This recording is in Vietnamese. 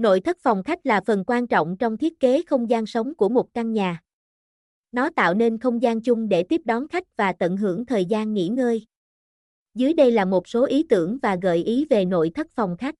Nội thất phòng khách là phần quan trọng trong thiết kế không gian sống của một căn nhà. Nó tạo nên không gian chung để tiếp đón khách và tận hưởng thời gian nghỉ ngơi. Dưới đây là một số ý tưởng và gợi ý về nội thất phòng khách.